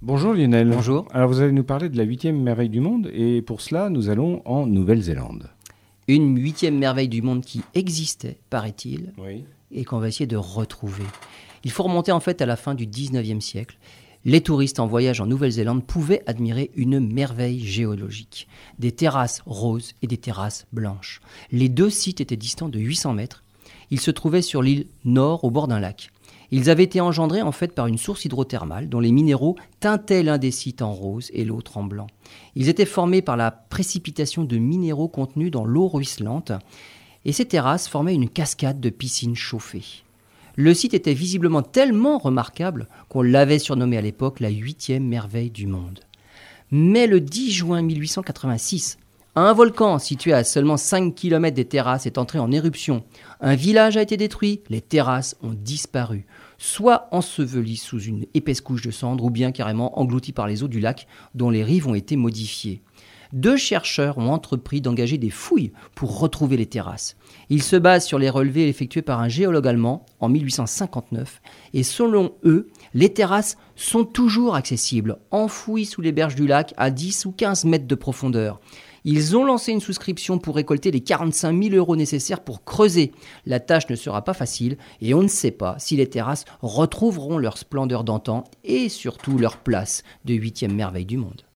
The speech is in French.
Bonjour Lionel. Bonjour. Alors vous allez nous parler de la huitième merveille du monde et pour cela nous allons en Nouvelle-Zélande. Une huitième merveille du monde qui existait, paraît-il, Oui. et qu'on va essayer de retrouver. Il faut remonter en fait à la fin du 19e siècle. Les touristes en voyage en Nouvelle-Zélande pouvaient admirer une merveille géologique. Des terrasses roses et des terrasses blanches. Les deux sites étaient distants de 800 mètres. Ils se trouvaient sur l'île nord au bord d'un lac. Ils avaient été engendrés en fait par une source hydrothermale dont les minéraux teintaient l'un des sites en rose et l'autre en blanc. Ils étaient formés par la précipitation de minéraux contenus dans l'eau ruisselante et ces terrasses formaient une cascade de piscines chauffées. Le site était visiblement tellement remarquable qu'on l'avait surnommé à l'époque la huitième merveille du monde. Mais le 10 juin 1886, un volcan situé à seulement 5 km des terrasses est entré en éruption. Un village a été détruit, les terrasses ont disparu, soit ensevelies sous une épaisse couche de cendres ou bien carrément englouties par les eaux du lac dont les rives ont été modifiées. Deux chercheurs ont entrepris d'engager des fouilles pour retrouver les terrasses. Ils se basent sur les relevés effectués par un géologue allemand en 1859 et selon eux, les terrasses sont toujours accessibles, enfouies sous les berges du lac à 10 ou 15 mètres de profondeur. Ils ont lancé une souscription pour récolter les 45 000 euros nécessaires pour creuser. La tâche ne sera pas facile et on ne sait pas si les terrasses retrouveront leur splendeur d'antan et surtout leur place de huitième merveille du monde.